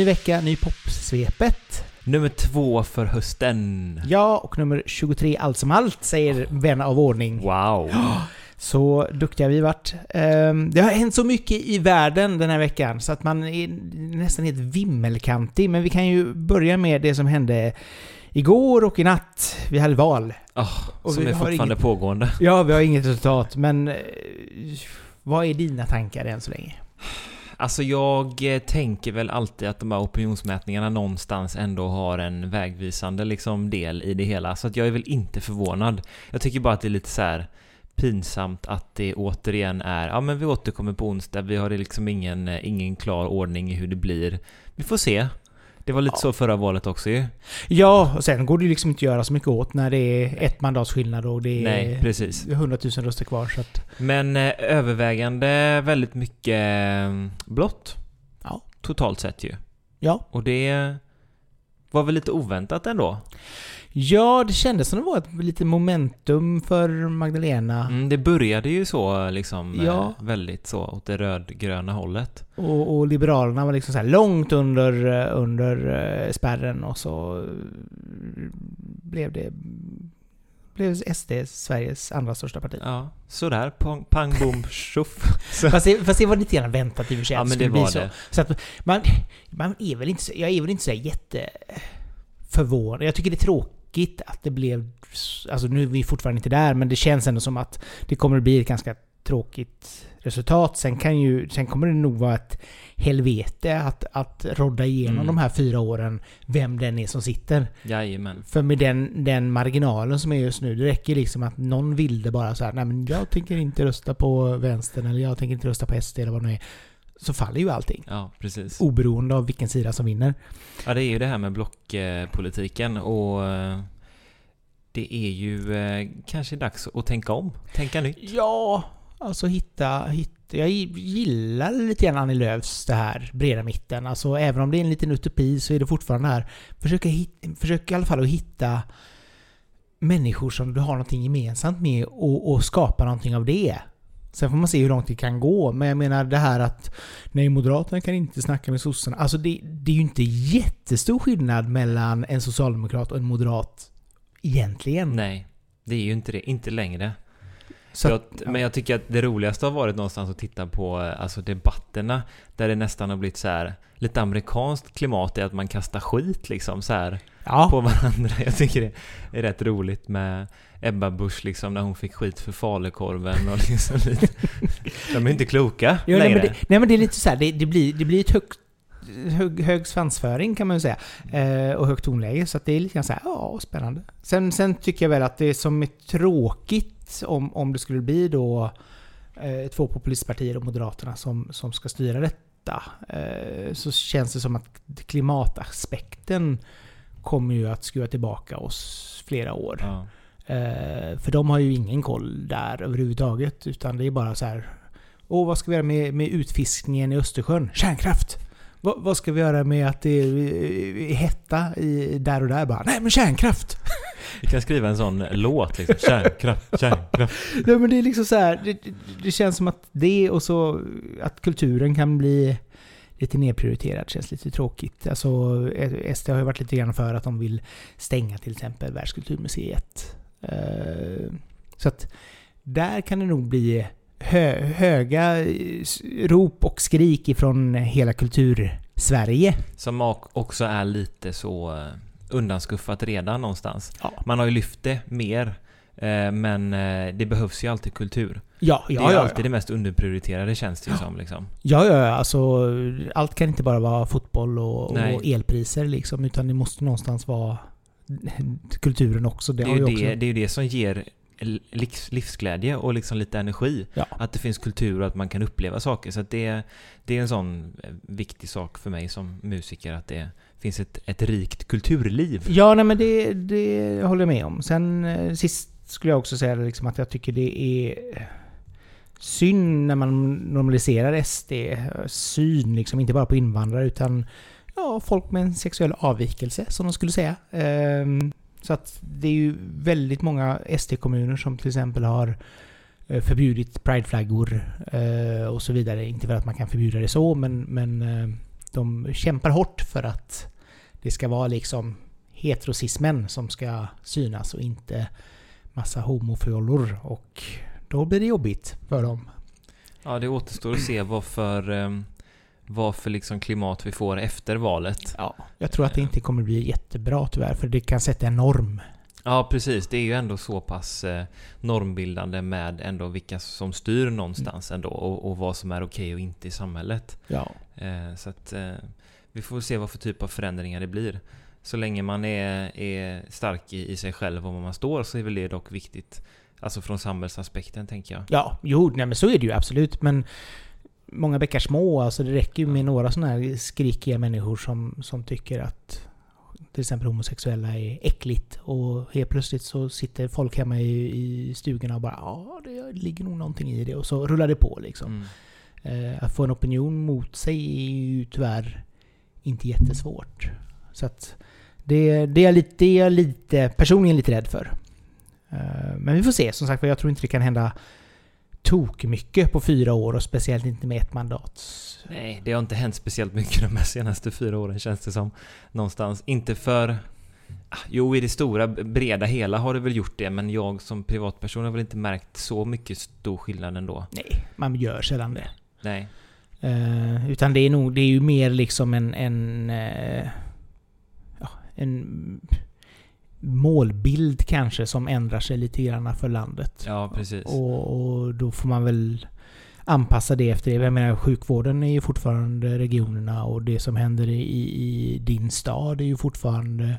Ny vecka, ny popsvepet. Nummer två för hösten. Ja, och nummer 23 allt som allt, säger vän av ordning. Wow. Så duktiga vi varit. Ehm, Det har hänt så mycket i världen den här veckan så att man är nästan helt vimmelkantig. Men vi kan ju börja med det som hände igår och i natt. Vi hade val. Oh, Och som är fortfarande inget- pågående. Ja, vi har inget resultat, men eh, vad är dina tankar än så länge? Alltså jag eh, tänker väl alltid att de här opinionsmätningarna någonstans ändå har en vägvisande liksom del i det hela. Så att jag är väl inte förvånad. Jag tycker bara att det är lite så här pinsamt att det återigen är ja men vi återkommer på onsdag, vi har liksom ingen, eh, ingen klar ordning i hur det blir. Vi får se. Det var lite Ja. så förra valet också ju. Ja, och sen går det ju liksom inte att göra så mycket åt när det är ett mandats skillnad och det är Nej, precis. 100 000 röster kvar. Så att, Men eh, övervägande väldigt mycket eh, blått. Ja. Totalt sett ju. ja. Och det var väl lite oväntat ändå. Ja, det kändes som det var ett lite momentum för Magdalena. Mm, det började ju så liksom Ja. eh, väldigt så åt det rödgröna hållet. Och, och Liberalerna var liksom så här långt under, eh, under eh, spärren och så blev det blev SD Sveriges andra största parti. Ja, sådär. Pang, pang bom, tjoff. Så- Fast, det, fast det var lite grann väntat i och för sig Ja men det var så. det. Så att man, man är väl inte jag är väl inte så jätte förvånad. Jag tycker det är tråkigt att det blev... Alltså nu är vi fortfarande inte där, men det känns ändå som att det kommer att bli ett ganska tråkigt resultat. Sen, kan ju, sen kommer det nog vara ett helvete att, att rodda igenom Mm. de här fyra åren vem den är som sitter. Jajamän. För med den, den marginalen som är just nu, det räcker liksom att någon vill det bara så här, nej men jag tänker inte rösta på vänstern eller jag tänker inte rösta på SD eller vad det nu är. Så faller ju allting. Ja, precis. Oberoende av vilken sida som vinner. Ja, det är ju det här med blockpolitiken och eh, det är ju eh, kanske dags att tänka om. Tänka nytt. Ja, alltså hitta, hitta... Jag gillar lite grann Annie Lööfs det här breda mitten. Alltså även om det är en liten utopi så är det fortfarande här. Försöka, hit, försöka i alla fall att hitta människor som du har någonting gemensamt med och, och skapa någonting av det. Sen får man se hur långt det kan gå. Men jag menar det här att nej, Moderaterna kan inte snacka med sossarna. Alltså det, det är ju inte jättestor skillnad mellan en socialdemokrat och en moderat egentligen. Nej, det är ju inte det. Inte längre. Så jag, Men jag tycker att det roligaste har varit någonstans att titta på alltså debatterna där det nästan har blivit så här lite amerikanskt klimat i att man kastar skit liksom så här ja. på varandra. Jag tycker det är rätt roligt med Ebba Busch liksom när hon fick skit för falukorven och liksom lite. De är inte kloka nej, längre. men det, nej men det är lite så här, det, det, blir, det blir ett högt, hög, hög svansföring kan man ju säga. Eh, och högt tonläge. Så att det är lite grann så här, ja, spännande. Sen, sen tycker jag väl att det som är tråkigt om, om det skulle bli då eh, två populistpartier och Moderaterna som, som ska styra detta. Eh, så känns det som att klimataspekten kommer ju att skruva tillbaka oss flera år. Ja. Eh, för de har ju ingen koll där överhuvudtaget. Utan det är bara så här. Åh, vad ska vi göra med, med utfiskningen i Östersjön? Kärnkraft! Va, vad ska vi göra med att det är, är hetta i, där och där? Bara, Nej men kärnkraft! Vi kan skriva en sån låt liksom. Kärnkraft, kärnkraft. Nej men det är liksom så här. Det, det känns som att det och så att kulturen kan bli lite nedprioriterad känns lite tråkigt. Alltså SD har ju varit lite grann för att de vill stänga till exempel Världskulturmuseet. Eh, Så att där kan det nog bli hö, höga eh, rop och skrik ifrån hela kultur-Sverige. Som också är lite så eh, undanskuffat redan någonstans. Ja. Man har ju lyft det mer. eh, Men eh, det behövs ju alltid kultur. Ja, Det ja, är ju ja. alltid det mest underprioriterade känns det ju som liksom. Ja, ja, ja, alltså allt kan inte bara vara fotboll och, och elpriser liksom, utan det måste någonstans vara kulturen också. Det, Det är ju också... det, det, är ju det som ger livs, livsglädje och liksom lite energi. Ja. Att det finns kultur och att man kan uppleva saker. Så det, det är en sån eh, viktig sak för mig som musiker att det finns ett, ett rikt kulturliv. Ja, nej men det, det håller jag med om. Sen eh, sist skulle jag också säga det liksom att jag tycker det är synd när man normaliserar SD-syn, liksom inte bara på invandrare utan ja, folk med en sexuell avvikelse som de skulle säga. Ehm, så att det är ju väldigt många SD-kommuner som till exempel har eh, förbjudit prideflaggor eh, och så vidare. Inte för att man kan förbjuda det så, men, men eh, de kämpar hårt för att det ska vara liksom heterosismen som ska synas och inte massa homofjollor. Och då blir det jobbigt för dem. Ja, det återstår att se vad för, ehm, vad för liksom klimat vi får efter valet. Ja, jag tror att det inte kommer bli jättebra tyvärr, för det kan sätta en norm. Ja, precis. Det är ju ändå så pass eh, normbildande med ändå vilka som styr någonstans ändå och, och vad som är okej och inte i samhället. Ja. Eh, så att eh, vi får se vad för typ av förändringar det blir. Så länge man är, är stark i, i sig själv och var man står så är väl det dock viktigt. Alltså från samhällsaspekten tänker jag. Ja, jo, nej men så är det ju absolut. Men många bäckar små, alltså det räcker ju med några sådana här skrikiga människor som, som tycker att till exempel homosexuella är äckligt. Och helt plötsligt så sitter folk hemma i, i stugorna och bara ja, det ligger nog någonting i det. Och så rullar det på liksom. Mm. Eh, att få en opinion mot sig är ju tyvärr inte jättesvårt. Så att det, det, är lite, det är jag lite, personligen lite rädd för. Eh, men vi får se. Som sagt jag tror inte det kan hända tok mycket på fyra år och speciellt inte med ett mandat. Nej, det har inte hänt speciellt mycket de här senaste fyra åren känns det som. Någonstans. Inte för... Ah, Jo, i det stora, breda hela har det väl gjort det, men jag som privatperson har väl inte märkt så mycket stor skillnad ändå. Nej, man gör sällan det. Nej. Eh, utan det är nog, det är ju mer liksom en... en eh, ja, en målbild kanske som ändrar sig lite grann för landet. Ja, precis. Och, och då får man väl anpassa det efter det. Jag menar sjukvården är ju fortfarande regionerna och det som händer i, i din stad är ju fortfarande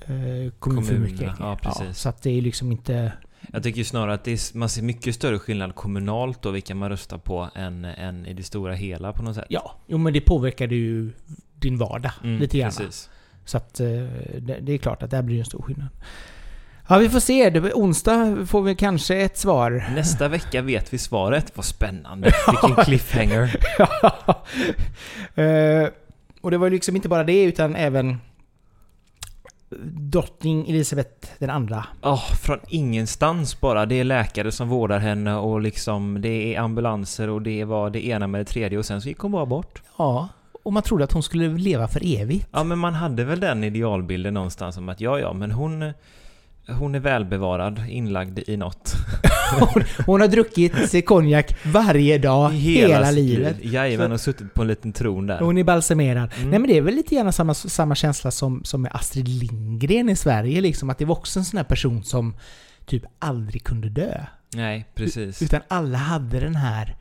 eh, kommunfullmäktige. Ja, precis. så att det är liksom inte... Jag tycker snarare att det är, man ser mycket större skillnad kommunalt då, vilka man röstar på, än, än i det stora hela på något sätt. Ja, jo men det påverkar ju din vardag Mm, lite grann. Precis. Så att eh, det, är klart att där blir en stor skillnad. Ja, vi får se. Onsdag får vi kanske ett svar. Nästa vecka vet vi svaret. Vad spännande. Vilken cliffhanger. Eh, och det var liksom inte bara det, utan även drottning Elisabeth den andra. Oh, från ingenstans bara. Det är läkare som vårdar henne och liksom det är ambulanser och det var det ena med det tredje och sen så gick hon bara bort. Ja, och man trodde att hon skulle leva för evigt. Ja, men man hade väl den idealbilden någonstans om att ja, ja, men hon... Hon är välbevarad, inlagd i något. Hon, hon har druckit konjak varje dag, hela, sitt livet. liv. Jajamän, och suttit på en liten tron där. Hon är balsamerad. Mm. Nej men det är väl lite grann samma, samma känsla som, som med Astrid Lindgren i Sverige liksom. Att det var också en sån här person som typ aldrig kunde dö. Nej, precis. Utan alla hade den här...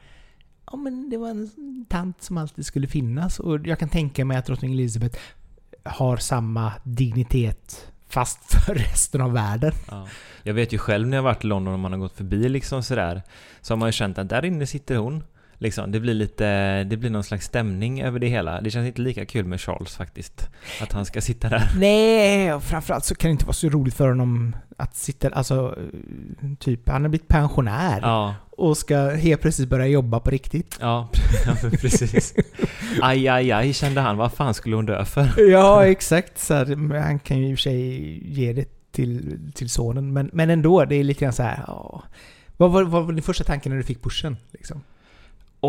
Ja men det var en tant som alltid skulle finnas. Och jag kan tänka mig att drottning Elizabeth har samma dignitet fast för resten av världen. Ja. Jag vet ju själv när jag varit i London och man har gått förbi liksom sådär Så har man ju känt att där inne sitter hon Liksom, det blir lite, det blir någon slags stämning över det hela. Det känns inte lika kul med Charles faktiskt. Att han ska sitta där. Nej, och framförallt så kan det inte vara så roligt för honom att sitta, alltså typ, han har blivit pensionär Ja, och ska helt plötsligt börja jobba på riktigt. ja, precis. Aj, aj, aj kände han. Vad fan skulle hon dö för? Ja, exakt. Så här, han kan ju i och för sig ge det till, till sonen, men, men ändå, det är lite grann så här, ja. Vad var, vad var din första tanke när du fick pushen? Liksom?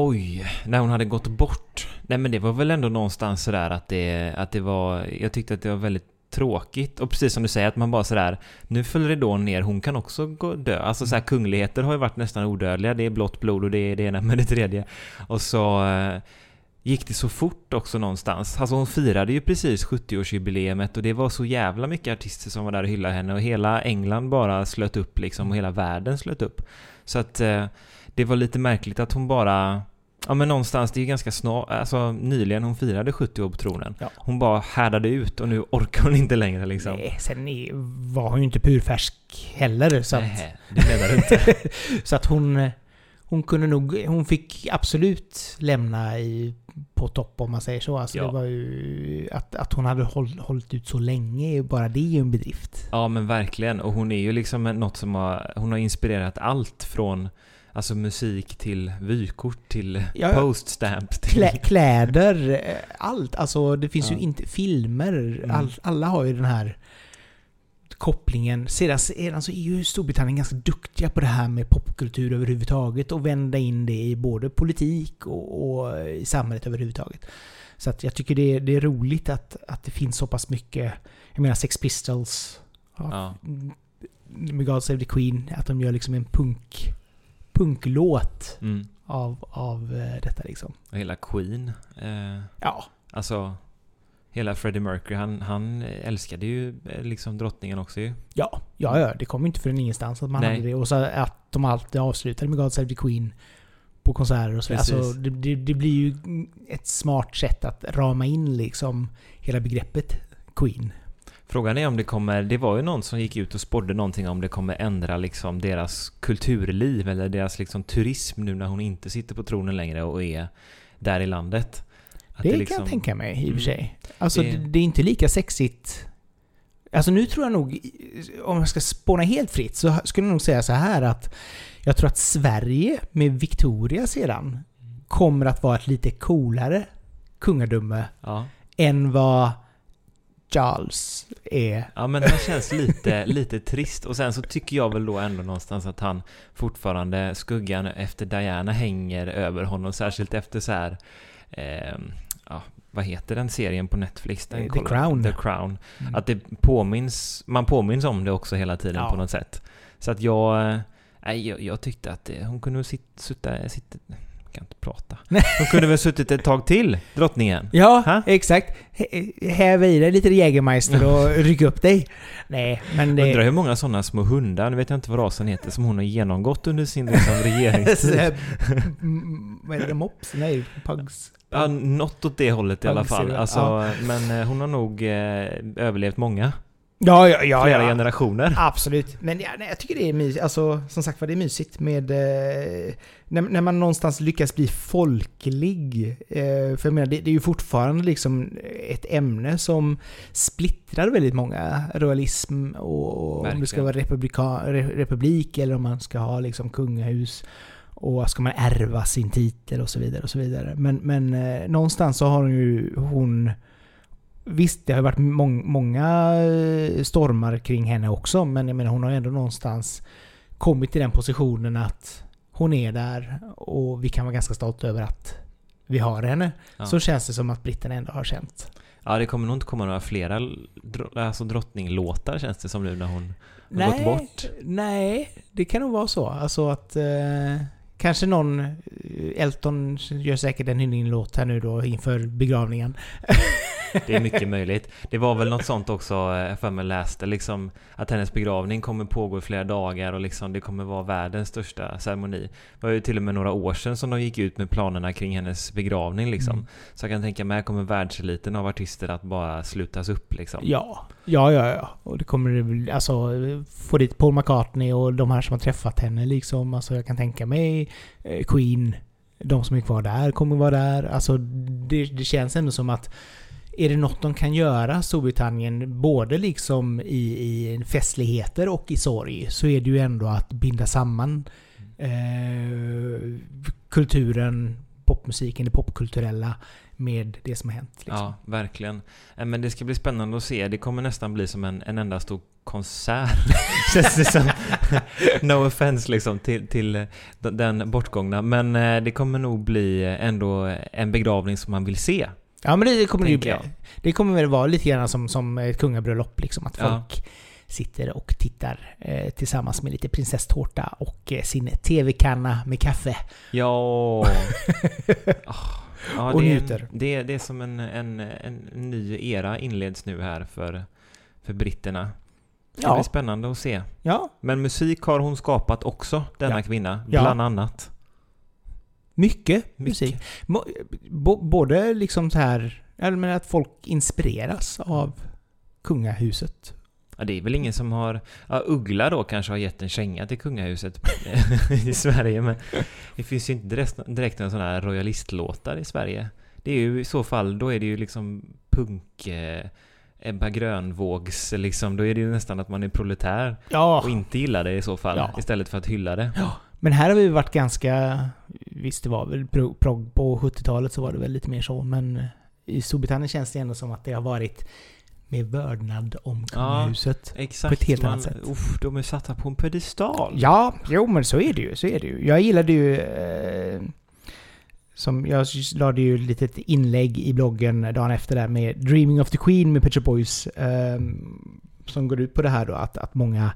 Oj, när hon hade gått bort. Nej men det var väl ändå någonstans sådär att det, att det var... Jag tyckte att det var väldigt tråkigt. Och precis som du säger, att man bara sådär... Nu följer ridån ner, hon kan också gå dö. Alltså såhär kungligheter har ju varit nästan odödliga. Det är blått blod och det är det ena med det tredje. Och så... eh, Gick det så fort också någonstans. Alltså hon firade ju precis 70-årsjubileumet och det var så jävla mycket artister som var där och hyllade henne och hela England bara slöt upp liksom och hela världen slöt upp. Så att eh, det var lite märkligt att hon bara... Ja men någonstans, det är ju ganska snart, alltså nyligen hon firade 70 år på tronen. Ja. Hon bara härdade ut och nu orkar hon inte längre liksom. Nej, sen är, var hon ju inte purfärsk heller. Så att, Nej, det menar du inte. så att hon, hon kunde nog, hon fick absolut lämna i, på topp om man säger så. Alltså Ja. det var ju, att, att hon hade håll, hållit ut så länge, bara det är ju en bedrift. Ja men verkligen, och hon är ju liksom något som har, hon har inspirerat allt från Alltså musik till vykort till Ja, ja. poststamp till... Klä, kläder, eh, allt. Alltså det finns Ja. ju inte filmer. Mm. All, alla har ju den här kopplingen. Sedan, sedan så är ju Storbritannien ganska duktiga på det här med popkultur överhuvudtaget och vända in det i både politik och, och i samhället överhuvudtaget. Så att jag tycker det är, det är roligt att, att det finns så pass mycket, jag menar Sex Pistols, ja, Ja. med God Save the Queen, att de gör liksom en punk, punklåt Mm. av, av eh, detta liksom. Och hela Queen. Eh, Ja, alltså, hela Freddie Mercury, han, han älskade ju eh, liksom drottningen också ju. ja, ja, ja det kom inte från ingenstans att man Nej. hade det. Och så att de alltid avslutade med God Save the Queen på konserter och så. Precis. Alltså, det, det, det blir ju ett smart sätt att rama in liksom hela begreppet Queen. Frågan är om det kommer, det var ju någon som gick ut och spådde någonting om det kommer ändra liksom deras kulturliv eller deras liksom turism nu när hon inte sitter på tronen längre och är där i landet. Att Det, liksom- kan jag tänka mig i och för Mm. sig. Alltså Det- det, det är inte lika sexigt. Alltså nu tror jag nog, om jag ska spåna helt fritt, så skulle jag nog säga så här att jag tror att Sverige med Victoria sedan kommer att vara ett lite coolare kungadöme Ja. än vad Charles är. Ja men det känns lite, lite trist och sen så tycker jag väl då ändå någonstans att han fortfarande, skuggan efter Diana hänger över honom särskilt efter så här ehm, ja, vad heter den serien på Netflix? Den Eh, The Crown. The Crown. Mm. Att det påminns, man påminns om det också hela tiden Ja. på något sätt. Så att jag, eh, nej, jag, jag tyckte att det, hon kunde sitta, sitta, sitta, kan inte prata. Hon kunde väl suttit ett tag till, drottningen? Ja, Ha? exakt. Hä- Häva i dig lite Jägermeister och ryck upp dig. Nej, men det... Undrar hur många sådana små hundar, nu vet jag inte vad rasen heter, som hon har genomgått under sin liksom, regeringstid. Vad är det? Mops? Nej, pugs. Ja, något åt det hållet i alla fall. Alltså. Men eh, hon har nog eh, överlevt många, Ja, ja, ja. flera ja. generationer. Absolut. Men ja, nej, jag tycker det är mysigt. Alltså, som sagt var, det är mysigt med... Eh, när, när man någonstans lyckas bli folklig. Eh, för jag menar, det, det är ju fortfarande liksom ett ämne som splittrar väldigt många. Royalism och om det ska vara republika, re, republik eller om man ska ha liksom kungahus. Och ska man ärva sin titel och så vidare och så vidare. Men, men eh, någonstans så har hon ju hon... Visst, det har varit mång, många eh, stormar kring henne också, men jag menar hon har ändå någonstans kommit till den positionen att hon är där och vi kan vara ganska stolta över att vi har henne. Ja. Så känns det som att britterna ändå har känt. Ja, det kommer nog inte komma några flera dro- alltså drottninglåtar känns det som nu när hon har gått bort. nej, det kan nog vara så. Alltså att eh, kanske någon... eh, Elton gör säkert en hyllningslåt här nu då inför begravningen. Det är mycket möjligt. Det var väl något sånt också, eh, jag för mig läste, liksom att hennes begravning kommer pågå i flera dagar och liksom det kommer vara världens största ceremoni. Det var ju till och med några år sedan som de gick ut med planerna kring hennes begravning liksom. Mm. Så jag kan tänka mig, här kommer världseliten av artister att bara slutas upp liksom. Ja, ja, ja, ja. Och det kommer det väl, alltså, få dit Paul McCartney och de här som har träffat henne liksom. Alltså jag kan tänka mig eh, Queen, de som är kvar där kommer vara där. Alltså det, det känns ändå som att är det något de kan göra, Storbritannien, både liksom i, i festligheter och i sorg, så är det ju ändå att binda samman eh, kulturen, popmusiken, det popkulturella med det som har hänt. Liksom. Ja, verkligen. Eh, Men det ska bli spännande att se. Det kommer nästan bli som en, en enda stor konsert. Känns det som. no offense liksom till, till eh, den bortgångna. Men eh, det kommer nog bli ändå en begravning som man vill se. Ja men det kommer det ju bli. jag. Det kommer väl vara lite grann som, som ett kungabröllop liksom. Att Ja. folk sitter och tittar eh, tillsammans med lite prinsesstårta och eh, sin TV-kanna med kaffe. Ja. Ah, ja Och det är, njuter. det, är- det är som en, en, en ny era inleds nu här för, för britterna. Det Ja. blir spännande att se. Ja, Men musik har hon skapat också, denna Ja. kvinna. Ja. Bland annat. Mycket, musik. Både liksom så här, menar att folk inspireras av kungahuset. Ja, det är väl ingen som har... Ja, Uggla då kanske har gett en känga till kungahuset i Sverige, men det finns ju inte direkt, direkt några sådana här royalistlåtar i Sverige. Det är ju i så fall, då är det ju liksom punk... Eh, Ebba Grönvågs, liksom, då är det ju nästan att man är proletär Ja, och inte gillar det i så fall, Ja. istället för att hylla det. Men här har vi varit ganska... Visst, det var väl pro- prog på 70-talet så var det väl lite mer så, men i Storbritannien känns det ändå som att det har varit med vördnad om kungahuset. Exakt. På ett helt man, annat sätt. Uff, de är satta på en pedestal. Ja, jo men så är det ju. Så är det ju. Jag gillade ju... Eh, Som jag lade ju ett litet inlägg i bloggen dagen efter där med Dreaming of the Queen med Pet Boys. Eh, som går ut på det här då att, att många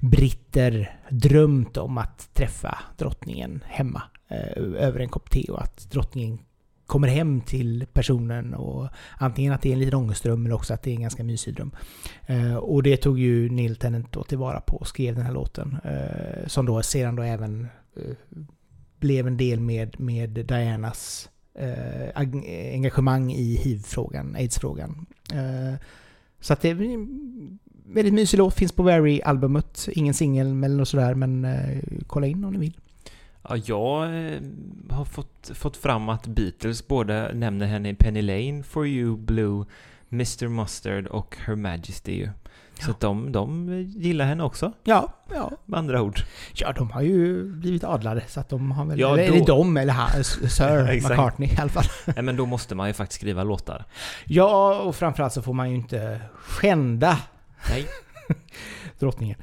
britter drömt om att träffa drottningen hemma eh, över en kopp te och att drottningen kommer hem till personen och antingen att det är en liten ångestdröm eller också att det är en ganska mysig dröm. Eh, och det tog ju Neil Tennant då tillvara på och skrev den här låten. Eh, som då sedan då även eh, blev en del med, med Dianas eh, engagemang i hiv-frågan, aids-frågan. Eh, så att det är väldigt mysig låt, finns på Very-albumet. Ingen singel eller sådär, men eh, kolla in om ni vill. Ja, jag eh, har fått, fått fram att Beatles både nämner henne i Penny Lane, For You, Blue, Mr Mustard och Her Majesty. Så att de, de gillar henne också. Ja, ja. Med andra ord. Ja, de har ju blivit adlade så att de har väl... Ja, eller, då- eller de, eller han, Sir. McCartney i alla fall. Nej men då måste man ju faktiskt skriva låtar. Ja, och framförallt så får man ju inte skända Nej. drottningen.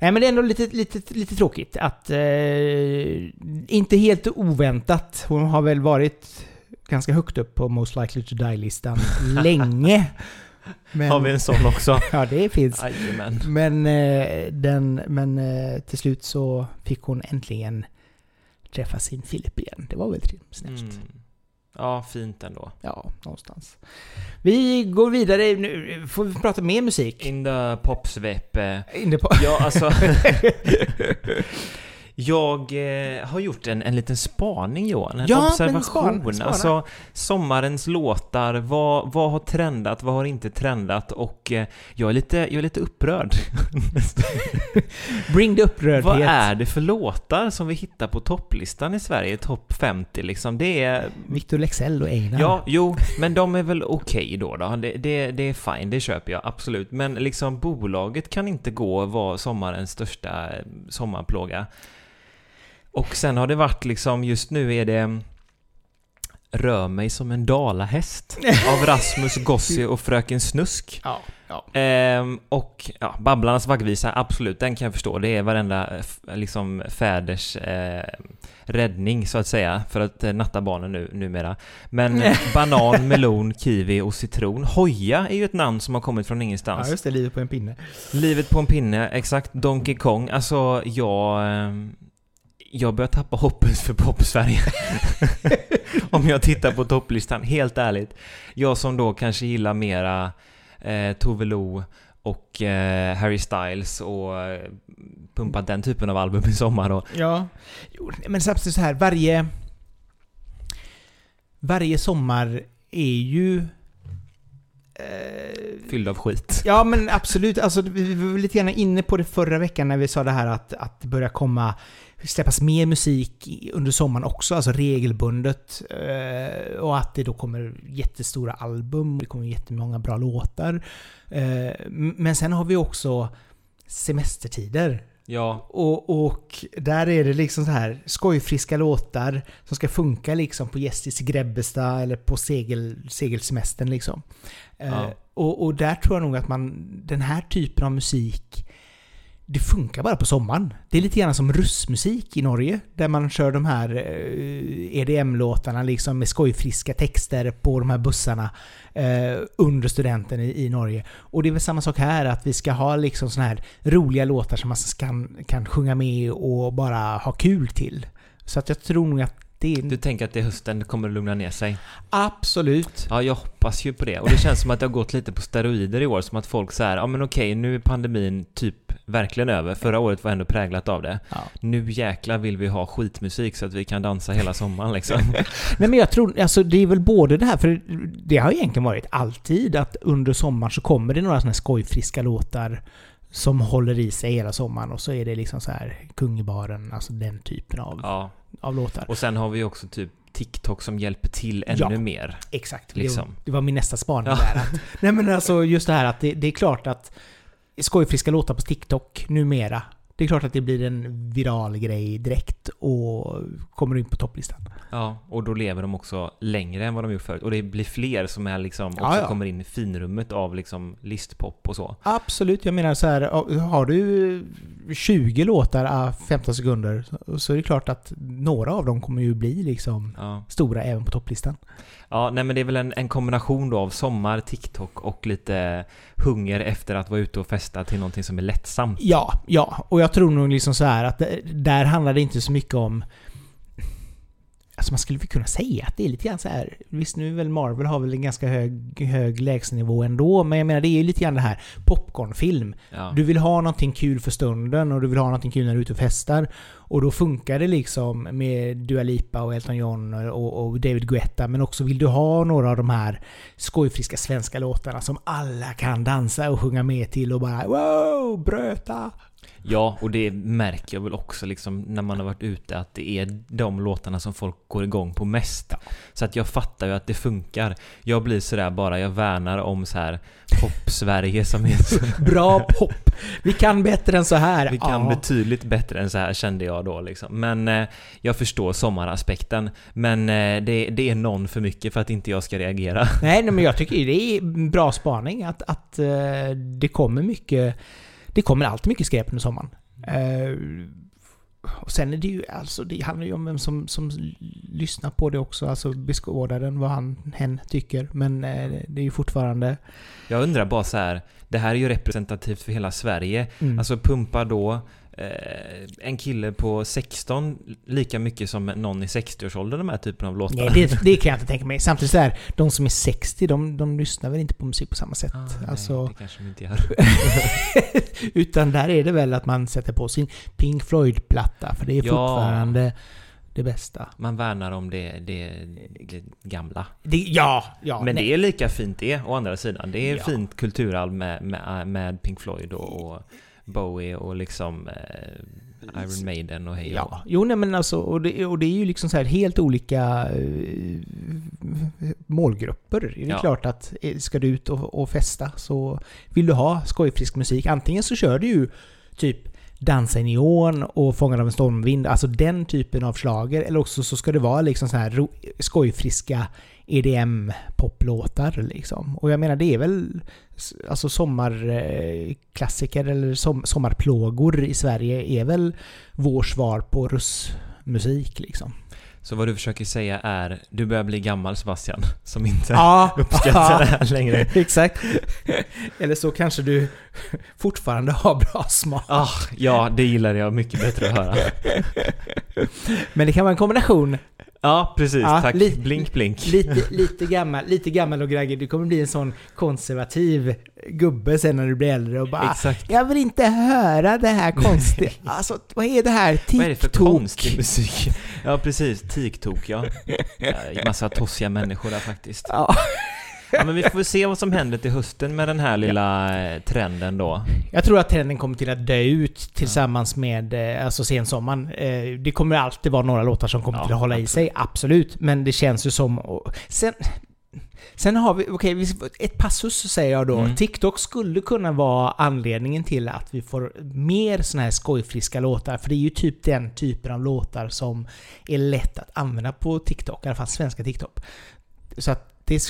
Nej men det är ändå lite, lite, lite tråkigt att... Eh, inte helt oväntat. Hon har väl varit ganska högt upp på Most Likely To Die-listan länge. Men, Har vi en sån också? Ja, det finns. Jajamän. Men, eh, den, men eh, till slut så fick hon äntligen träffa sin Filip igen. Det var väl snällt. Mm. Ja, fint ändå. Ja, någonstans. Vi går vidare. Nu får vi prata mer musik. In the popsvep. eh, Inne på... Ja, alltså. Jag eh, har gjort en, en liten spaning Johan, en Ja, observation. spana, spana. Alltså sommarens låtar, vad, vad har trendat, vad har inte trendat och eh, jag, är lite, jag är lite upprörd. Bring the upprördhet. vad är det för låtar som vi hittar på topplistan i Sverige, topp 50 liksom? Det är... Victor Lexell och Einar. Ja, jo, men de är väl okej då, då. Det, det, det är fine, det köper jag absolut. Men liksom bolaget kan inte gå och vara sommarens största eh, sommarplåga. Och sen har det varit liksom, just nu är det Rör mig som en dalahäst av Rasmus Gossi och Fröken Snusk. Ja, ja. Ehm, och ja, Babblarnas vaggvisa, absolut, den kan jag förstå. Det är varenda eh, liksom fäders eh, räddning så att säga för att eh, natta barnen nu, numera. Men eh, banan, melon, kiwi och citron. Hoja är ju ett namn som har kommit från ja, ingenstans. just det. Livet på en pinne. Livet på en pinne, exakt. Donkey Kong. Alltså, jag... ehm, Jag börjar tappa hoppet för pop-Sverige. Om jag tittar på topplistan, helt ärligt. Jag som då kanske gillar mera eh, Tove Lo och eh, Harry Styles och eh, pumpat den typen av album i sommar då. Ja. Jo, men samtidigt så här, varje... Varje sommar är ju... Eh, Fylld av skit. Ja men absolut, alltså, vi var lite grann inne på det förra veckan när vi sa det här att, att det börjar komma släppas mer musik under sommaren också, alltså regelbundet. Eh, och att det då kommer jättestora album, det kommer jättemånga bra låtar. Eh, men sen har vi också semestertider. Ja, Och, och där är det liksom så här skojfriska låtar som ska funka liksom på Gästis Grebbestad eller på segel, segelsemestern liksom. Eh, Ja. och, och där tror jag nog att man, den här typen av musik, det funkar bara på sommaren. Det är lite grann som russmusik i Norge, där man kör de här eh, EDM-låtarna liksom med skojfriska texter på de här bussarna eh, under studenten i, i Norge. Och det är väl samma sak här, att vi ska ha liksom såna här roliga låtar som man kan, kan sjunga med och bara ha kul till. Så att jag tror nog att är... du tänker att det är hösten, det kommer att lugna ner sig? Absolut. Ja, jag hoppas ju på det. Och det känns som att det har gått lite på steroider i år, som att folk säger ja men okej, nu är pandemin typ verkligen över. Förra året var ändå präglat av det. Ja. Nu jäklar vill vi ha skitmusik så att vi kan dansa hela sommaren liksom. Nej men jag tror, alltså det är väl både det här, för det har egentligen varit alltid att under sommaren så kommer det några sådana här skojfriska låtar som håller i sig hela sommaren och så är det liksom så här kung i baren, alltså den typen av, Ja. av låtar. Och sen har vi också typ TikTok som hjälper till ännu Ja. mer. Exakt. Liksom. Det, det var min nästa spaning Ja. där. Att, nej men alltså just det här att det, det är klart att skojfriska låtar på TikTok numera, det är klart att det blir en viral grej direkt och kommer in på topplistan. Ja, och då lever de också längre än vad de gjort förut. Och det blir fler som är liksom också Ja, ja. kommer in i finrummet av liksom listpop och så. Absolut, jag menar så här, har du 20 låtar a 15 sekunder så, så är det klart att några av dem kommer ju bli liksom Ja. stora även på topplistan. Ja, nej men det är väl en, en kombination då av sommar, TikTok och lite hunger efter att vara ute och festa till någonting som är lättsamt. Ja, ja. Och jag tror nog liksom så här att det, där handlar det inte så mycket om... Alltså man skulle väl kunna säga att det är lite grann så här. Visst nu väl Marvel har väl en ganska hög, hög lägstanivå ändå, men jag menar det är ju lite grann det här popcornfilm. Ja. Du vill ha någonting kul för stunden och du vill ha någonting kul när du är ute och festar. Och då funkar det liksom med Dua Lipa och Elton John och, och David Guetta. Men också vill du ha några av de här skojfriska svenska låtarna som alla kan dansa och sjunga med till och bara wow, bröta. Ja, och det märker jag väl också liksom när man har varit ute att det är de låtarna som folk går igång på mest. Så att jag fattar ju att det funkar. Jag blir sådär bara, jag värnar om så här pop-Sverige som är så... Bra pop! Vi kan bättre än så här. Vi kan Ja. betydligt bättre än så här kände jag då liksom. Men eh, jag förstår sommaraspekten. Men eh, det, det är någon för mycket för att inte jag ska reagera. Nej, nej, men jag tycker ju det är bra spaning att, att eh, det kommer mycket... Det kommer alltid mycket skräp under sommaren. Eh, och sen är det ju alltså, det handlar ju om vem som, som lyssnar på det också, alltså beskådaren, vad han, hen tycker. Men eh, det är ju fortfarande... Jag undrar bara så här. Det här är ju representativt för hela Sverige. Mm. Alltså pumpa då en kille på 16 lika mycket som någon i 60-årsåldern de här typen av låtar. Nej, det, det kan jag inte tänka mig. Samtidigt så här, de som är 60, de, de lyssnar väl inte på musik på samma sätt. Ah, nej, alltså, det kanske de inte gör. utan där är det väl att man sätter på sin Pink Floyd-platta, för det är Ja. fortfarande det bästa. Man värnar om det, det, det gamla. Det, ja, ja. Men nej. det är lika fint det, å andra sidan. Det är Ja. fint kulturarv med, med, med Pink Floyd och, och Bowie och liksom eh, Iron Maiden och hej och Ja, jo nej men alltså, och det, och det är ju liksom så här helt olika eh, målgrupper. Det är Ja. klart att eh, ska du ut och, och festa så vill du ha skojfrisk musik. Antingen så kör du ju typ Dansa i neon och Fångad av en stormvind, alltså den typen av slager Eller också så ska det vara liksom så här skojfriska EDM-poplåtar liksom. Och jag menar det är väl alltså sommarklassiker eller som, sommarplågor i Sverige är väl vår svar på russmusik liksom. Så vad du försöker säga är, du börjar bli gammal Sebastian, som inte Ja, uppskattar det här längre. Exakt. Eller så kanske du fortfarande har bra smak. Ah, ja, det gillar jag mycket bättre att höra. Men det kan vara en kombination. Ja, precis. Ja, Tack. li- blink, blink. Lite, lite, gammal, lite gammal och graggig. Du kommer bli en sån konservativ gubbe sen när du blir äldre och bara Exakt. Jag vill inte höra det här konstiga. Alltså, vad är det här? Vad är det för TikTok? konstig musik? Ja, precis. TikTok, ja. ja massa tossiga människor där faktiskt. Ja. Ja, men vi får se vad som händer till hösten med den här lilla eh, trenden då. Jag tror att trenden kommer till att dö ut tillsammans med eh, alltså sensommaren. Eh, Det kommer alltid vara några låtar som kommer Ja, till att hålla i sig, absolut. Men det känns ju som... Sen, sen har vi, okej, vi- ett passus säger jag då. Mm. TikTok skulle kunna vara anledningen till att vi får mer såna här skojfriska låtar. För det är ju typ den typen av låtar som är lätt att använda på TikTok, i alla fall svenska TikTok. Så att det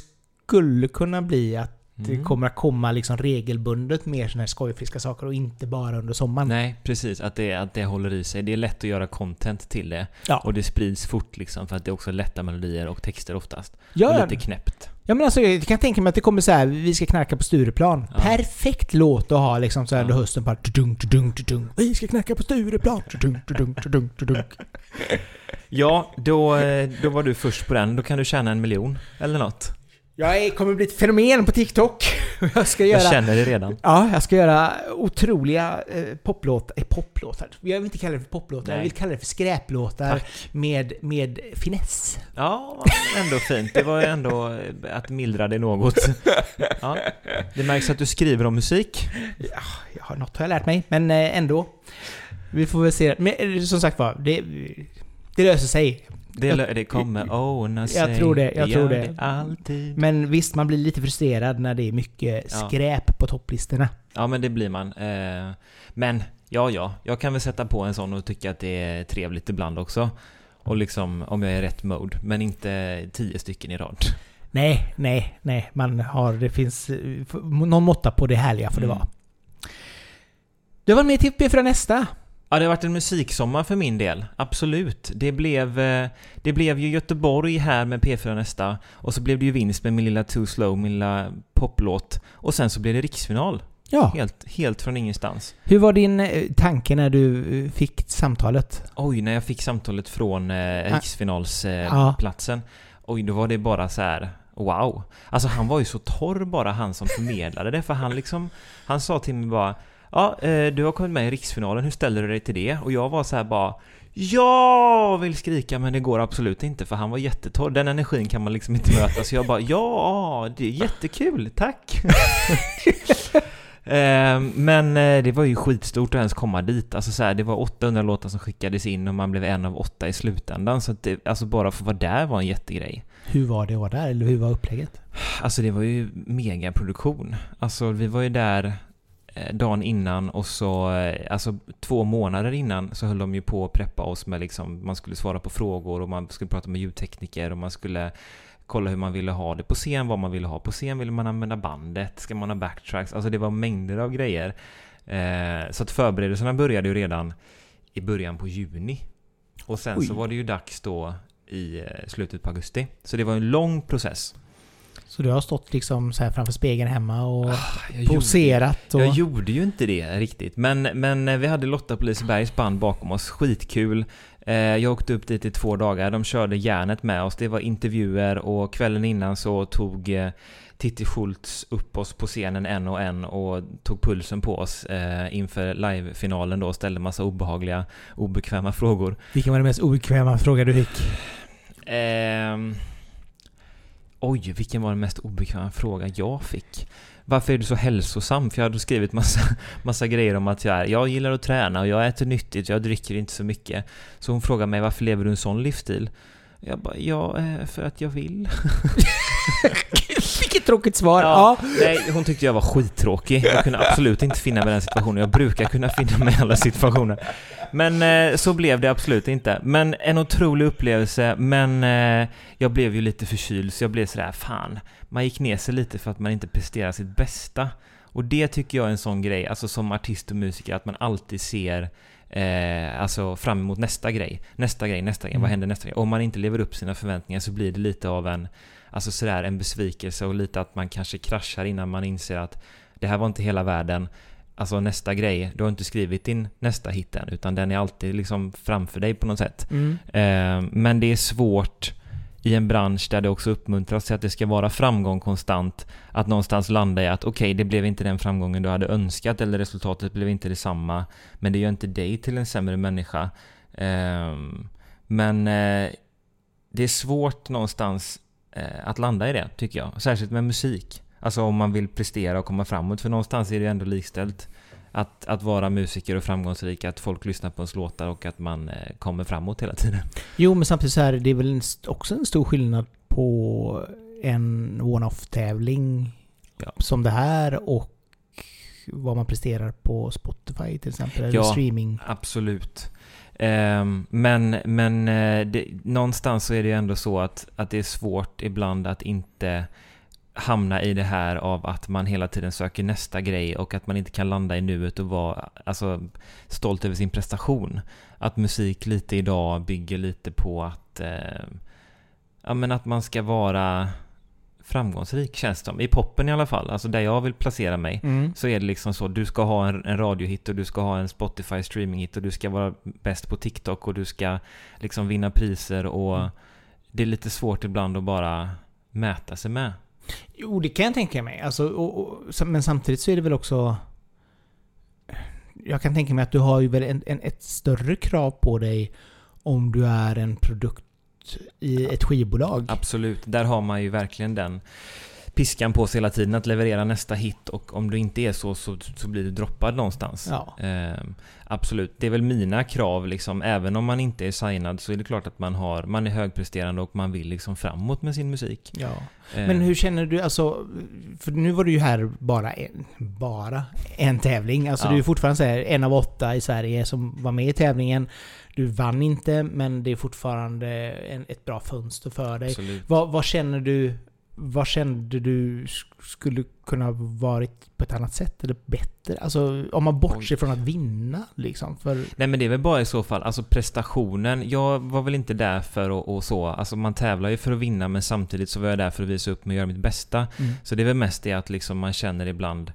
skulle kunna bli att det Mm. kommer att komma liksom regelbundet mer såna här skojfriska saker och inte bara under sommaren. Nej, precis. Att det, att det håller i sig. Det är lätt att göra content till det. Ja. Och det sprids fort liksom, för att det är också lätta melodier och texter oftast. Ja, och lite knäppt. ja men alltså jag kan tänka mig att det kommer så här, vi ska knacka på Stureplan. Ja. Perfekt låt att ha liksom så här Ja. under hösten bara tudung, tudung, tudung. Vi ska knacka på Stureplan. Tudung, tudung, tudung, tudung. Ja, då, eh, då var du först på den. Då kan du tjäna en miljon. Eller något. Jag kommer bli ett fenomen på TikTok. Jag ska göra... Jag känner det redan. Ja, jag ska göra otroliga eh, poplåtar. Eh, poplåtar? Jag vill inte kalla det för poplåtar, jag Nej. vill kalla det för skräplåtar Tack. med, med finess. Ja, ändå fint. Det var ändå eh, att mildra det något. Ja, det märks att du skriver om musik. Ja, jag har något har jag lärt mig, men ändå. Vi får väl se. Men som sagt var, det, det löser sig. Det, lö- det kommer ordna sig. tror det, jag tror gör det. alltid. Men visst, man blir lite frustrerad när det är mycket Ja. skräp på topplistorna. Ja, men det blir man. Eh, Men, ja, ja. Jag kan väl sätta på en sån och tycka att det är trevligt ibland också. Och liksom, om jag är i rätt mode. Men inte tio stycken i rad. Nej, nej, nej. Man har, det finns eh, någon måtta på det härliga får det Mm. vara. Du har varit med till P4 Nästa. Ja, det har varit en musiksommar för min del. Absolut. Det blev, eh, det blev ju Göteborg här med P4 nästa. Och så blev det ju vinst med min lilla Too Slow, min lilla poplåt. Och sen så blev det riksfinal. Ja. Helt, helt från ingenstans. Hur var din eh, tanke när du eh, fick samtalet? Oj, när jag fick samtalet från eh, riksfinalsplatsen. Oj, då var det bara så här. Wow! Alltså han var ju så torr bara han som förmedlade det för han liksom Han sa till mig bara Ja, eh, du har kommit med i riksfinalen, hur ställer du dig till det? Och jag var så här bara Jag vill skrika men det går absolut inte för han var jättetorr, den energin kan man liksom inte möta så jag bara Ja, det är jättekul, tack! Eh, Men eh, det var ju skitstort att ens komma dit. Alltså så här, det var 800 låtar som skickades in och man blev en av åtta i slutändan. Så att det, alltså bara för att vara där var en jättegrej. Hur var det att vara där? Eller hur var upplägget? Alltså det var ju megaproduktion. Alltså vi var ju där dagen innan och så, eh, alltså två månader innan så höll de ju på att preppa oss med liksom, man skulle svara på frågor och man skulle prata med ljudtekniker och man skulle kolla hur man ville ha det på scen, vad man ville ha på scen, ville man använda bandet, ska man ha backtracks, alltså det var mängder av grejer. Eh, så att förberedelserna började ju redan i början på juni. Och sen Oj. så var det ju dags då i eh, slutet på augusti. Så det var en lång process. Så du har stått liksom så här framför spegeln hemma och Jag gjorde- poserat och... Jag gjorde ju inte det riktigt, men, men eh, vi hade Lotta på Lisebergs band bakom oss, skitkul. Eh, Jag åkte upp dit i två dagar, de körde järnet med oss, det var intervjuer och kvällen innan så tog eh, Titti Schultz upp oss på scenen en och en och tog pulsen på oss eh, inför livefinalen då och ställde massa obehagliga, obekväma frågor. Vilken var den mest obekväma fråga du fick? Ehm, oj, vilken var den mest obekväma fråga jag fick? Varför är du så hälsosam? För jag hade skrivit massa, massa grejer om att jag, är, jag gillar att träna och jag äter nyttigt, jag dricker inte så mycket. Så hon frågade mig varför lever du en sån livsstil? Jag bara, ja, eh, för att jag vill. Vilket tråkigt svar! Ja. Ja. Nej, hon tyckte jag var skittråkig. Jag kunde absolut inte finna mig i den situationen. Jag brukar kunna finna mig i alla situationer. Men eh, så blev det absolut inte. Men en otrolig upplevelse, men eh, jag blev ju lite förkyld så jag blev sådär, fan. Man gick ner sig lite för att man inte presterar sitt bästa. Och det tycker jag är en sån grej, alltså som artist och musiker, att man alltid ser Eh, alltså fram emot nästa grej, nästa grej, nästa grej, Mm. vad händer nästa grej? Om man inte lever upp sina förväntningar så blir det lite av en, alltså sådär en besvikelse och lite att man kanske kraschar innan man inser att det här var inte hela världen. Alltså nästa grej, du har inte skrivit din nästa hit än, utan den är alltid liksom framför dig på något sätt. Mm. Eh, men det är svårt i en bransch där det också uppmuntras till att det ska vara framgång konstant, att någonstans landa i att okej, det blev inte den framgången du hade önskat eller resultatet blev inte detsamma, men det gör inte dig till en sämre människa. Ehm, men eh, det är svårt någonstans eh, att landa i det, tycker jag. Särskilt med musik. Alltså om man vill prestera och komma framåt, för någonstans är det ju ändå likställt. Att, att vara musiker och framgångsrik, att folk lyssnar på ens låtar och att man eh, kommer framåt hela tiden. Jo, men samtidigt så här, det är väl en, också en stor skillnad på en one-off-tävling Ja. som det här och vad man presterar på Spotify till exempel, eller Ja. streaming. Absolut. Ehm, men men eh, det, någonstans så är det ju ändå så att, att det är svårt ibland att inte hamna i det här av att man hela tiden söker nästa grej och att man inte kan landa i nuet och vara alltså, stolt över sin prestation. Att musik lite idag bygger lite på att eh, ja, men att man ska vara framgångsrik känns det som. I poppen i alla fall, alltså där jag vill placera mig Mm. så är det liksom så, du ska ha en, en radiohit och du ska ha en Spotify streaminghit och du ska vara bäst på TikTok och du ska liksom vinna priser och Mm. det är lite svårt ibland att bara mäta sig med. Jo, det kan jag tänka mig. Alltså, och, och, men samtidigt så är det väl också... Jag kan tänka mig att du har ju väl en, en, ett större krav på dig om du är en produkt i ett skivbolag. Absolut, där har man ju verkligen den piskan på sig hela tiden att leverera nästa hit och om du inte är så så, så blir du droppad någonstans. Ja. Ehm, absolut, det är väl mina krav liksom, även om man inte är signad så är det klart att man har, man är högpresterande och man vill liksom framåt med sin musik. ja. Ehm, Men hur känner du, alltså... För nu var du ju här bara en, bara en tävling. Alltså Ja. du är fortfarande så här, en av åtta i Sverige som var med i tävlingen. Du vann inte, men det är fortfarande en, ett bra fönster för dig. Vad, vad känner du vad kände du sk- skulle kunna varit på ett annat sätt eller bättre? Alltså om man bortser från att vinna liksom. För, Nej men det är väl bara i så fall, alltså prestationen, jag var väl inte där för att och så, alltså man tävlar ju för att vinna men samtidigt så var jag där för att visa upp mig och göra mitt bästa. mm. Så det är väl mest det att liksom man känner ibland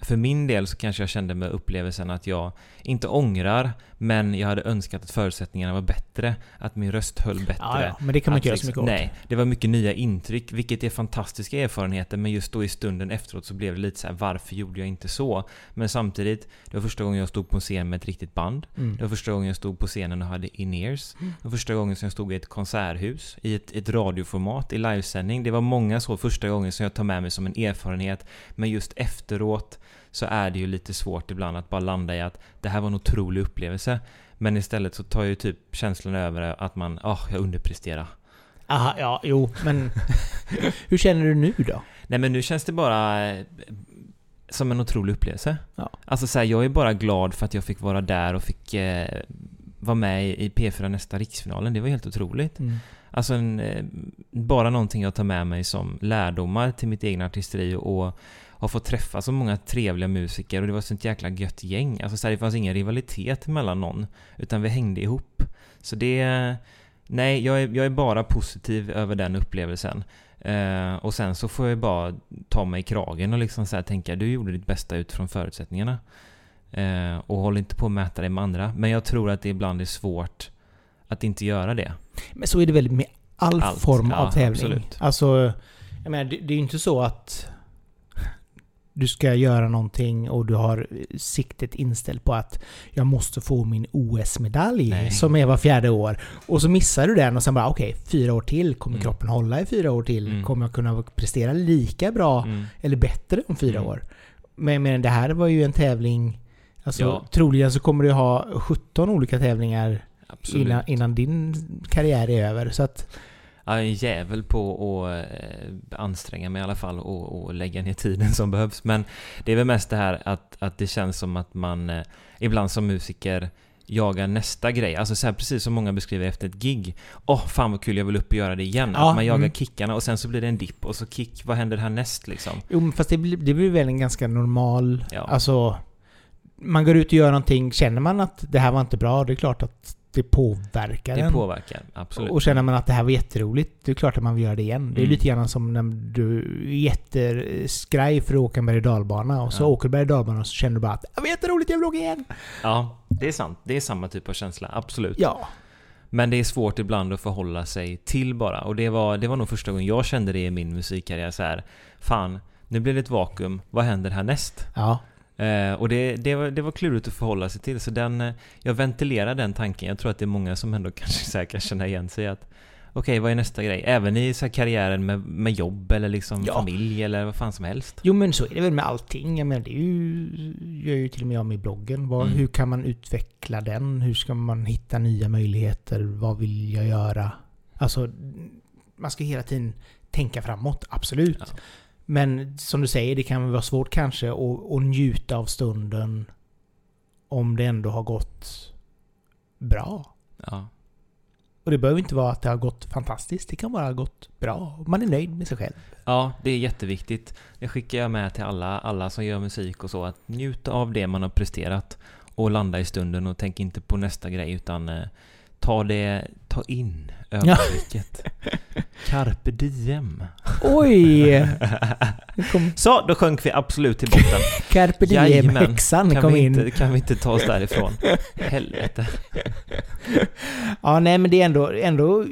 För min del så kanske jag kände med upplevelsen att jag inte ångrar Men jag hade önskat att förutsättningarna var bättre Att min röst höll bättre ja, ja, men det kan man inte göra så liksom- mycket åt. Nej, det var mycket nya intryck, vilket är fantastiska erfarenheter, men just då i stunden efteråt så blev det lite så här: varför gjorde jag inte så? Men samtidigt, det var första gången jag stod på en scen med ett riktigt band. Mm. Det var första gången jag stod på scenen och hade in-ears. Mm. Det var första gången som jag stod i ett konserthus, i ett, ett radioformat, i livesändning. Det var många så första gången som jag tar med mig som en erfarenhet. Men just efteråt så är det ju lite svårt ibland att bara landa i att det här var en otrolig upplevelse. Men istället så tar ju typ känslan över att man, ah, jag underpresterar. Aha, ja, jo, men hur känner du nu då? Nej men nu känns det bara eh, som en otrolig upplevelse. Ja. Alltså så här, jag är bara glad för att jag fick vara där och fick eh, vara med i P4 nästa riksfinalen. Det var helt otroligt. Mm. Alltså en, eh, bara någonting jag tar med mig som lärdomar till mitt egna artisteri och har fått träffa så många trevliga musiker och det var sånt jäkla gött gäng. Alltså så här, det fanns ingen rivalitet mellan någon. Utan vi hängde ihop. Så det... Nej, jag är, jag är bara positiv över den upplevelsen. Eh, och sen så får jag bara ta mig i kragen och liksom så här tänka du gjorde ditt bästa utifrån förutsättningarna. Eh, och håll inte på att mäta dig med andra. Men jag tror att det ibland är svårt att inte göra det. Men så är det väl med all Allt, form ja, av tävling. absolut. Alltså, jag menar, det, det är ju inte så att du ska göra någonting och du har siktet inställt på att jag måste få min OS-medalj som är var fjärde år. Och så missar du den och sen bara okej, fyra år till. Kommer Mm. kroppen hålla i fyra år till? Mm. Kommer jag kunna prestera lika bra Mm. eller bättre om fyra Mm. år? Men, men det här var ju en tävling Alltså Ja. troligen så kommer du ha 17 olika tävlingar Absolut. innan, innan din karriär är över. Så att Jag är en jävel på att eh, anstränga mig i alla fall och, och lägga ner tiden som behövs. Men det är väl mest det här att, att det känns som att man eh, ibland som musiker jagar nästa grej. Alltså så här, precis som många beskriver efter ett gig. Åh, fan vad kul, jag vill upp och göra det igen. Ja, att man jagar mm. kickarna och sen så blir det en dipp och så kick, vad händer härnäst liksom? Jo, men fast det blir, det blir väl en ganska normal... Ja. Alltså... Man går ut och gör någonting, känner man att det här var inte bra, det är klart att det påverkar Det en. påverkar, absolut. Och känner man att det här var jätteroligt, det är klart att man vill göra det igen. Det är Mm. lite grann som när du är jätteskraj för att åka en berg och dalbana och så Ja. åker du berg och dalbana och så känner du bara att det var jätteroligt, jag vill åka igen. Ja, det är sant. Det är samma typ av känsla, absolut. Ja. Men det är svårt ibland att förhålla sig till bara. Och det var, det var nog första gången jag kände det i min musikkarriär så här. Fan, nu blir det ett vakuum. Vad händer härnäst? Ja. Eh, och det, det, var, det var klurigt att förhålla sig till. Så den, eh, jag ventilerar den tanken. Jag tror att det är många som ändå kanske så här kan känna igen sig att Okej, vad är nästa grej? Även i så karriären med, med jobb eller liksom Ja. familj eller vad fan som helst. Jo men så är det väl med allting. Jag menar det är ju, gör ju till och med jag med i bloggen. Vad, Mm. Hur kan man utveckla den? Hur ska man hitta nya möjligheter? Vad vill jag göra? Alltså, man ska hela tiden tänka framåt, absolut. Ja. Men som du säger, det kan vara svårt kanske att, att njuta av stunden om det ändå har gått bra. Ja. Och det behöver inte vara att det har gått fantastiskt. Det kan bara ha gått bra. Man är nöjd med sig själv. Ja, det är jätteviktigt. Det skickar jag med till alla, alla som gör musik och så. Att njuta av det man har presterat. Och landa i stunden och tänk inte på nästa grej utan eh, ta det, ta in ögonblicket. Carpe diem. Oj! Kom Så, då sjönk vi absolut till botten. Carpe. Diem-häxan Kan kom vi, in. inte, kan vi inte ta oss därifrån? Helvete. Ja, nej men det är ändå, ändå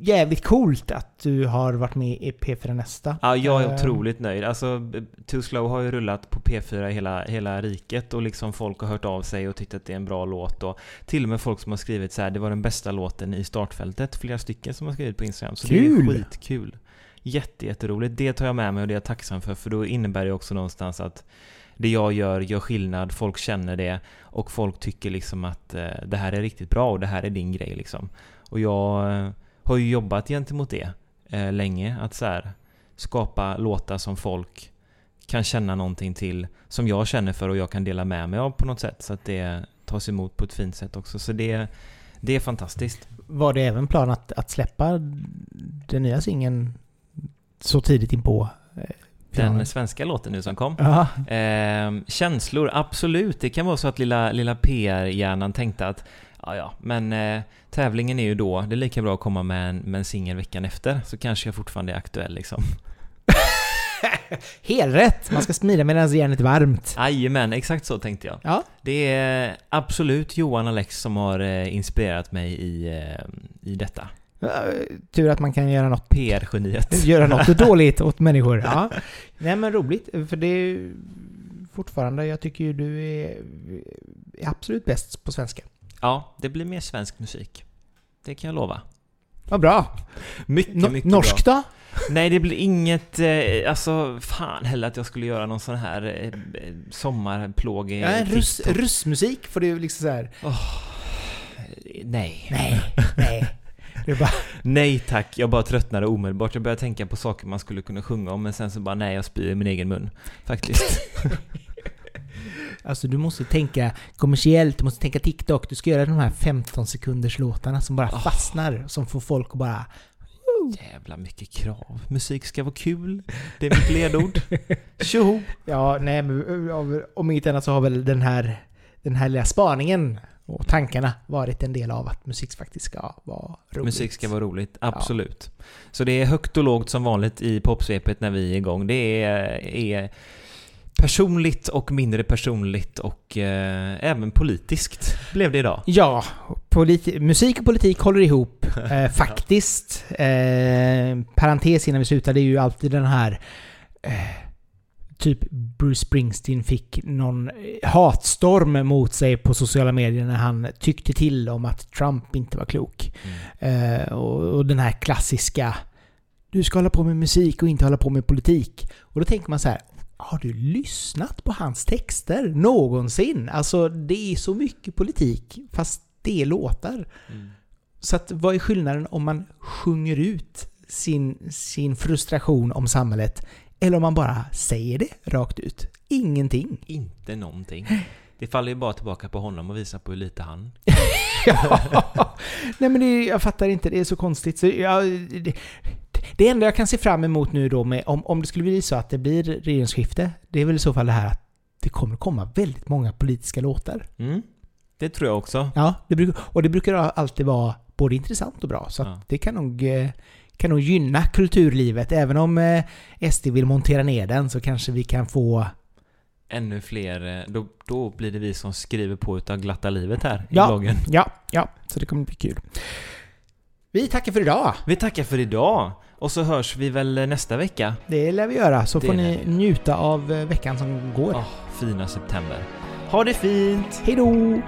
jävligt coolt att du har varit med i P4 Nästa. Ja, jag är Eh, otroligt nöjd. Alltså, Too Slow har ju rullat på P4 i hela, hela riket och liksom folk har hört av sig och tyckt att det är en bra låt och till och med folk som har skrivit så här, det var den bästa låten i startfältet. Flera stycken som har skrivit på Instagram. Så det Kul! är skitkul. Jätte, jätteroligt. Det tar jag med mig och det är jag tacksam för, för då innebär det också någonstans att det jag gör gör skillnad, folk känner det och folk tycker liksom att eh, det här är riktigt bra och det här är din grej liksom. Och jag eh, har ju jobbat gentemot det eh, länge, att så här, skapa låtar som folk kan känna någonting till, som jag känner för och jag kan dela med mig av på något sätt så att det tas emot på ett fint sätt också. Så det, det är fantastiskt. Var det även plan att, att släppa den nya singeln så tidigt in på eh, Den svenska låten nu som kom. Ehm, känslor, absolut. Det kan vara så att lilla, lilla PR-hjärnan tänkte att ja, ja, men eh, tävlingen är ju då, det är lika bra att komma med en, med en singel veckan efter, så kanske jag fortfarande är aktuell liksom. helt rätt! Man ska smida medan järnet är varmt. Jajamän, exakt så tänkte jag. Ja, Det är absolut Johan Alex som har eh, inspirerat mig i, eh, i detta. tur att man kan göra något PR-geniet. göra något dåligt åt människor. Ja. Nej men roligt, för det är fortfarande, jag tycker ju du är, är absolut bäst på svenska. Ja, det blir mer svensk musik. Det kan jag lova. Vad bra! Mycket, No- mycket norsk bra. då? Nej, det blir inget, eh, alltså fan heller att jag skulle göra någon sån här eh, sommarplåg i Ja, russ, russmusik får du liksom så här. Nej. Nej, nej. Är bara, Nej tack, jag bara tröttnade omedelbart. Jag började tänka på saker man skulle kunna sjunga om, men sen så bara nej, jag spyr i min egen mun. Faktiskt. alltså du måste tänka kommersiellt, du måste tänka TikTok. Du ska göra de här 15 sekunders låtarna som bara Oh. fastnar. Som får folk att bara... Jävla mycket krav. Musik ska vara kul. Det är mitt ledord. Tjoho! Ja, nej men av- om inget annat så har väl den här, den här lilla spaningen och tankarna varit en del av att musik faktiskt ska vara roligt. Musik ska vara roligt, absolut. Så det är högt och lågt som vanligt i popsvepet när vi är igång. Det är, är personligt och mindre personligt och eh, även politiskt blev det idag. Ja, musik och politik håller ihop eh, faktiskt. Eh, parentes innan vi slutar, det är ju alltid den här eh, Typ Bruce Springsteen fick någon hatstorm mot sig på sociala medier när han tyckte till om att Trump inte var klok. Eh, och, och den här klassiska Du ska hålla på med musik och inte hålla på med politik. Och då tänker man så här Har du lyssnat på hans texter någonsin? Alltså det är så mycket politik fast det är låtar. Mm. Så att vad är skillnaden om man sjunger ut sin, sin frustration om samhället eller om man bara säger det rakt ut? Ingenting. Inte någonting. Det faller ju bara tillbaka på honom och visar på hur lite han... Ja. Nej men det, jag fattar inte, det är så konstigt. Så jag, det, det enda jag kan se fram emot nu då med, om, om det skulle bli så att det blir regeringsskifte, det är väl i så fall det här att det kommer komma väldigt många politiska låtar. Mm. Det tror jag också. Ja, det brukar, och det brukar alltid vara både intressant och bra. Så Ja. det kan nog, eh, kan nog gynna kulturlivet. Även om eh, SD vill montera ner den så kanske vi kan få... Ännu fler, eh, då, då blir det vi som skriver på utav glatta livet här i Ja. bloggen. Ja, ja, så det kommer bli kul. Vi tackar för idag. Vi tackar för idag! Och så hörs vi väl nästa vecka. Det lär vi göra, så Det får ni njuta av eh, veckan som går. Åh, fina september. Ha det fint! Hej då!